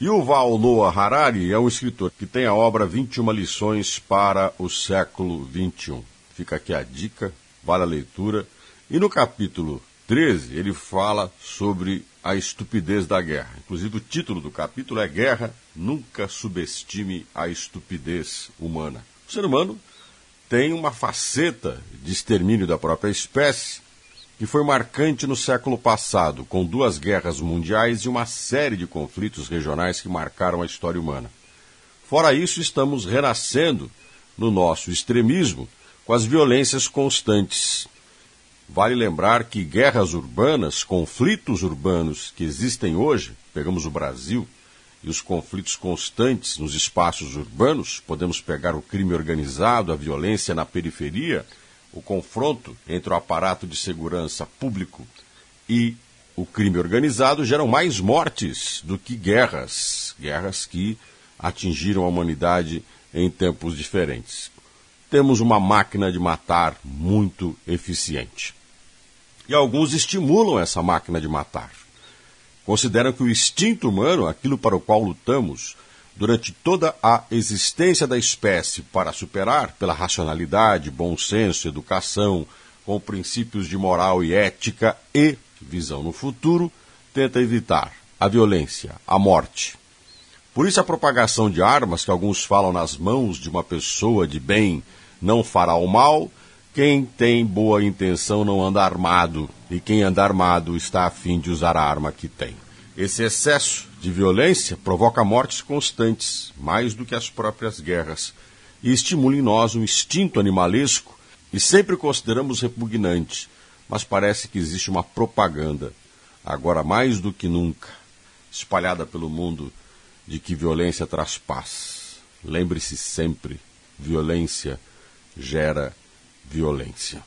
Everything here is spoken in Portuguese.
Yuval Noah Harari é um escritor que tem a obra 21 lições para o século 21. Fica aqui a dica, vale a leitura. E no capítulo 13 ele fala sobre a estupidez da guerra. Inclusive o título do capítulo é Guerra, nunca subestime a estupidez humana. O ser humano tem uma faceta de extermínio da própria espécie que foi marcante no século passado, com duas guerras mundiais e uma série de conflitos regionais que marcaram a história humana. Fora isso, estamos renascendo no nosso extremismo com as violências constantes. Vale lembrar que guerras urbanas, conflitos urbanos que existem hoje, pegamos o Brasil, e os conflitos constantes nos espaços urbanos, podemos pegar o crime organizado, a violência na periferia, o confronto entre o aparato de segurança público e o crime organizado geram mais mortes do que guerras, guerras que atingiram a humanidade em tempos diferentes. Temos uma máquina de matar muito eficiente. E alguns estimulam essa máquina de matar. Consideram que o instinto humano, aquilo para o qual lutamos, durante toda a existência da espécie para superar pela racionalidade, bom senso, educação, com princípios de moral e ética e visão no futuro, tenta evitar a violência, a morte. Por isso a propagação de armas que alguns falam nas mãos de uma pessoa de bem não fará o mal, quem tem boa intenção não anda armado, e quem anda armado está a fim de usar a arma que tem. Esse excesso de violência provoca mortes constantes, mais do que as próprias guerras, e estimula em nós um instinto animalesco e sempre consideramos repugnante, mas parece que existe uma propaganda, agora mais do que nunca, espalhada pelo mundo, de que violência traz paz. Lembre-se sempre: violência gera violência.